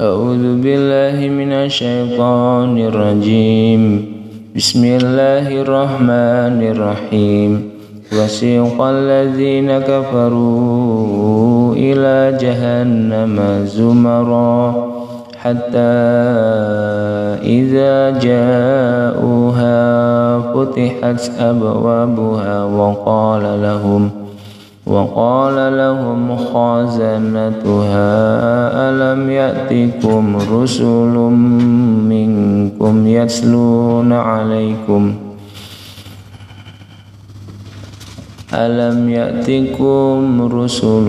أعوذ بالله من الشيطان الرجيم. بسم الله الرحمن الرحيم. وسيق الذين كفروا إلى جهنم زمرا حتى إذا جاءوها فتحت أبوابها وقال لهم وقال لهم خازنتها ألم يأتكم رسل منكم يتلون عليكم؟ ألم يأتكم رسل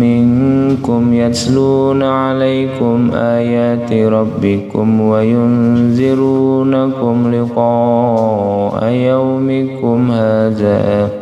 منكم يتلون عليكم آيات ربكم وينذرونكم لقاء يومكم هذا؟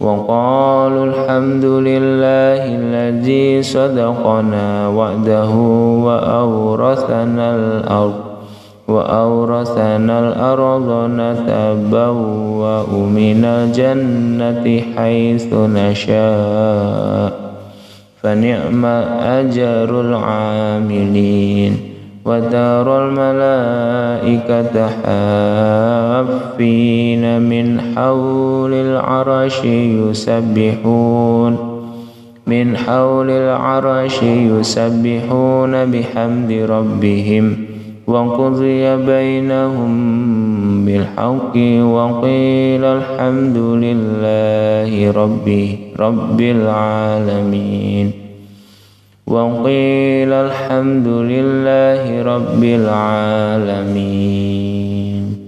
وقالوا الحمد لله الذي صدقنا وعده وأورثنا الأرض وأورثنا الأرض نتبوأ من الجنة حيث نشاء. فنعم أجر العاملين. وترى الملائكة حافين من حول العرش يسبحون من حول العرش يسبحون بحمد ربهم. وقضي بينهم بالحق وقيل الحمد لله رب رب العالمين. وقيل الحمد لله رب العالمين.